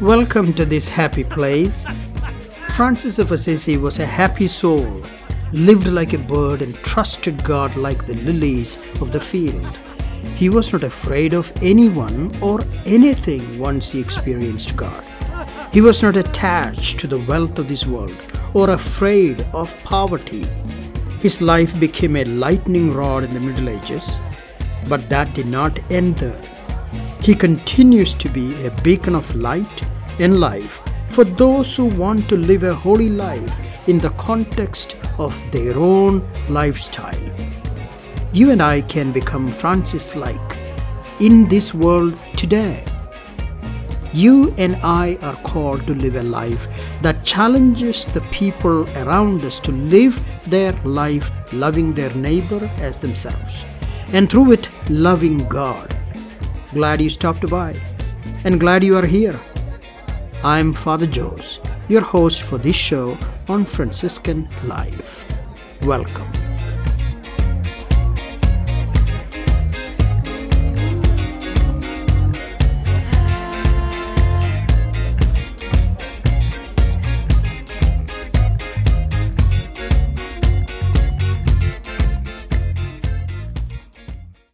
Welcome to this happy place. Francis of Assisi was a happy soul, lived like a bird, and trusted God like the lilies of the field. He was not afraid of anyone or anything once he experienced God. He was not attached to the wealth of this world or afraid of poverty. His life became a lightning rod in the Middle Ages, but that did not end there. He continues to be a beacon of light and life for those who want to live a holy life in the context of their own lifestyle. You and I can become Francis like in this world today. You and I are called to live a life that challenges the people around us to live their life loving their neighbor as themselves, and through it, loving God. Glad you stopped by, and glad you are here. I'm Father Jose, your host for this show on Franciscan Life. Welcome.